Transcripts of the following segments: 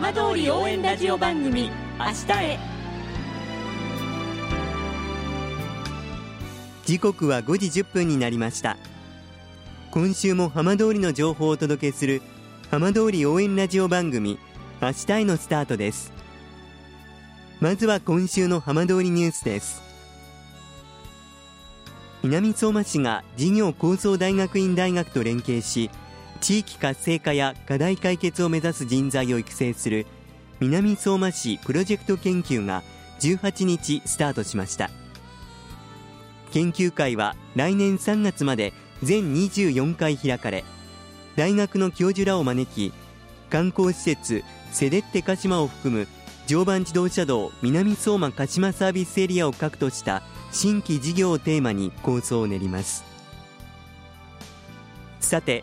浜通り応援ラジオ番組明日へ。時刻は5時1分になりました。今週も浜通りの情報をお届けする浜通り応援ラジオ番組明日へのスタートです。まずは今週の浜通りニュースです。南相馬市が事業構想大学院大学と連携し地域活性化や課題解決を目指す人材を育成する南相馬市プロジェクト研究が18日スタートしました。研究会は来年3月まで全24回開かれ大学の教授らを招き観光施設セデッテ鹿島を含む常磐自動車道南相馬鹿島サービスエリアを核とした新規事業をテーマに構想を練ります。さて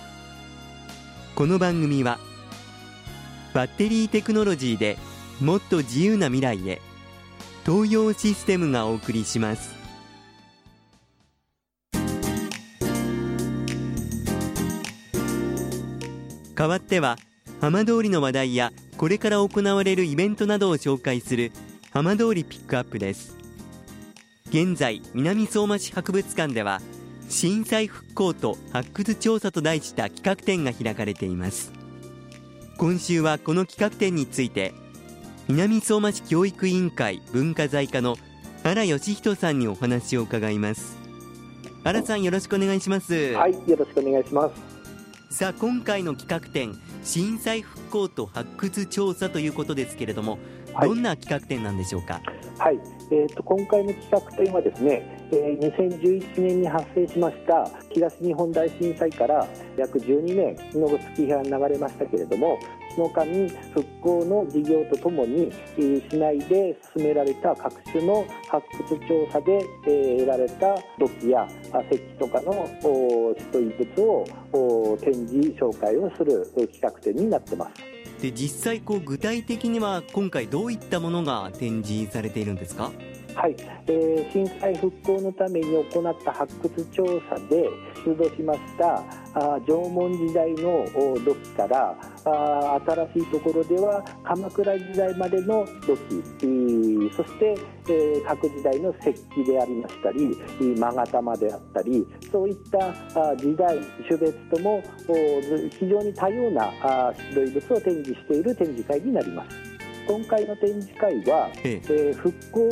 この番組はバッテリーテクノロジーでもっと自由な未来へ東洋システムがお送りします。代わっては浜通りの話題やこれから行われるイベントなどを紹介する浜通りピックアップです。現在南相馬市博物館では震災復興と発掘調査と題した企画展が開かれています。今週はこの企画展について南相馬市教育委員会文化財課の原義人さんにお話を伺います。原さんよろしくお願いします。はいよろしくお願いします。さあ今回の企画展震災復興と発掘調査ということですけれども、はい、どんな企画展なんでしょうか？はい、えーと、今回の企画展はですね、え、2011年に発生しました東日本大震災から約12年の月日が流れましたけれどもその間に復興の事業とともに、え、市内で進められた各種の発掘調査で、え、得られた土器や石器とかの出土遺物を展示紹介をする企画展になってます。で実際こう具体的には今回どういったものが展示されているんですか？はい、えー、震災復興のために行った発掘調査で出土しましたあ縄文時代の土器からあ新しいところでは鎌倉時代までの土器、そして、えー、各時代の石器でありましたり勾玉であったりそういったあ時代種別とも非常に多様なあ出土遺物を展示している展示会になります。今回の展示会は、ええー、復興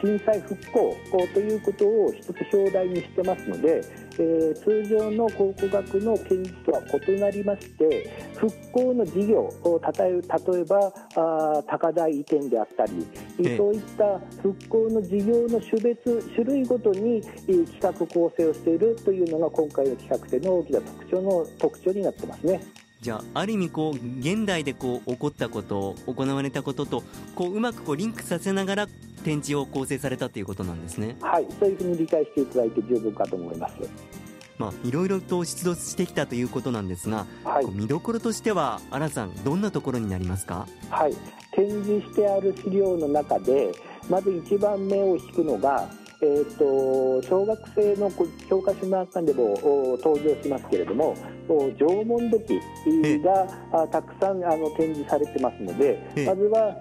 震災復興ということを一つ表題にしてますので、えー、通常の考古学の展示とは異なりまして復興の事業例えばあ高台移転であったり、えそういった復興の事業の種別種類ごとに企画構成をしているというのが今回の企画展の大きな特徴の特徴になってますね。じゃあある意味こう現代でこう起こったこと行われたこととこううまくこうリンクさせながら展示を構成されたということなんですね。はいそういうふうに理解していただいて十分かと思います。まあ、いろいろと出土してきたということなんですが、はい、見どころとしては、新さん、どんなところになりますか、はい、展示してある資料の中で、まず一番目を引くのが、えーと、小学生の教科書の中でも登場しますけれども縄文土器がたくさんあの展示されてますのでまずは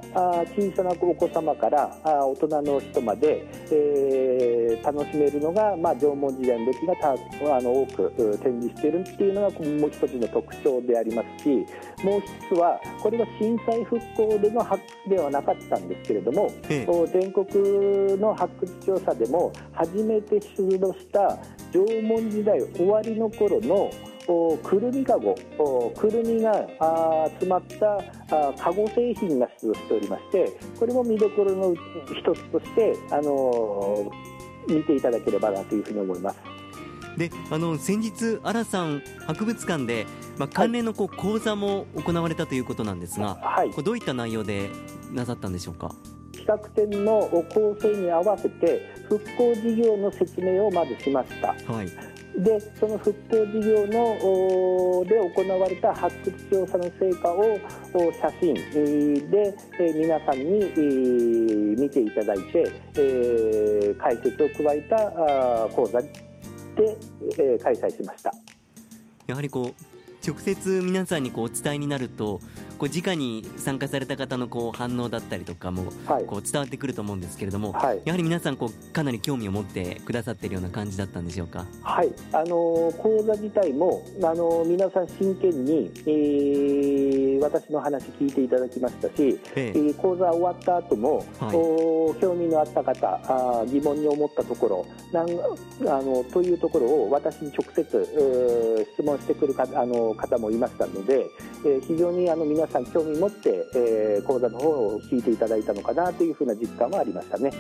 小さなお子様から大人の人まで、えー、楽しめるのが、まあ、縄文時代の土器がたあの多く展示しているっていうのがもう一つの特徴でありますしもう一つはこれは震災復興での発掘ではなかったんですけれども全国の発掘調査ででも初めて出土した縄文時代終わりの頃のくるみかごくるみが詰まったかご製品が出土しておりましてこれも見どころの一つとしてあの見ていただければなというふうに思います。であの先日、荒さん博物館で、まあ、関連のこう講座も行われたということなんですが、はいこれどういった内容でなさったんでしょうか？企画展の構成に合わせて復興事業の説明をまずしましたはい、でその復興事業ので行われた発掘調査の成果を写真で、皆さんに、見ていただいて、解説を加えた講座で、開催しました。やはりこう直接皆さんにこうお伝えになるとこう直に参加された方のこう反応だったりとかもはい。こう伝わってくると思うんですけれども、はい。やはり皆さんこうかなり興味を持ってくださっているような感じだったんでしょうか？はい、あのー講座自体も、あのー皆さん真剣に、えー私の話聞いていただきましたし、ええ。ー講座終わった後も、はい。おー興味のあった方あー疑問に思ったところなんあのというところを私に直接、えー質問してくるかあの方もいましたので、えー非常にあの皆さん興味持って、えー講座の方を聞いていただいたのかなというふうな実感はありましたね。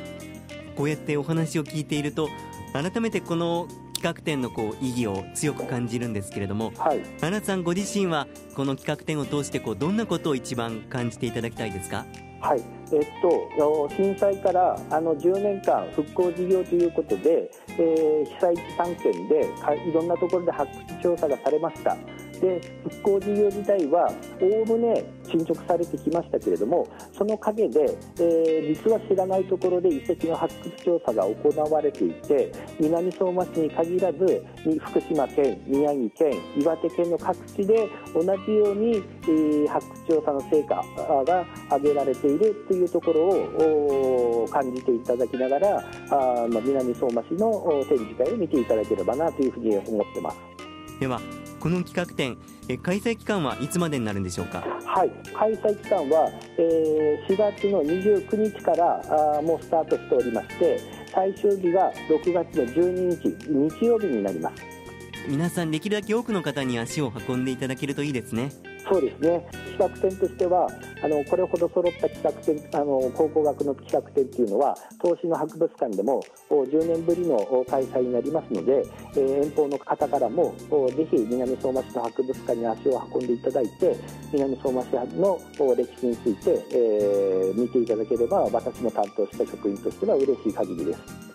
こうやってお話を聞いていると改めてこの企画展のこう意義を強く感じるんですけれどもはい。奈々さんご自身はこの企画展を通してこうどんなことを一番感じていただきたいですか？はい。えっと、震災からあの10年間復興事業ということで、えー被災地探検でかいろんなところで発掘調査がされましたで復興事業自体はおおむね進捗されてきましたけれどもその陰で、えー実は知らないところで遺跡の発掘調査が行われていて南相馬市に限らず福島県宮城県岩手県の各地で同じように、えー発掘調査の成果が挙げられているというところを感じていただきながらあ、まあ、南相馬市の展示会を見ていただければなというふうに思ってます。ではこの企画展え開催期間はいつまでになるんでしょうか？はい、開催期間は、えー4月の29日からあーもうスタートしておりまして最終日が6月の12日日曜日になります。皆さんできるだけ多くの方に足を運んでいただけるといいですねそうですね企画展としてはあのこれほど揃った企画展あの考古学の企画展っていうのは東市の博物館でも10年ぶりの開催になりますので、えー遠方の方からもぜひ南相馬市の博物館に足を運んでいただいて南相馬市の歴史について、えー見ていただければ私の担当した職員としては嬉しい限りです。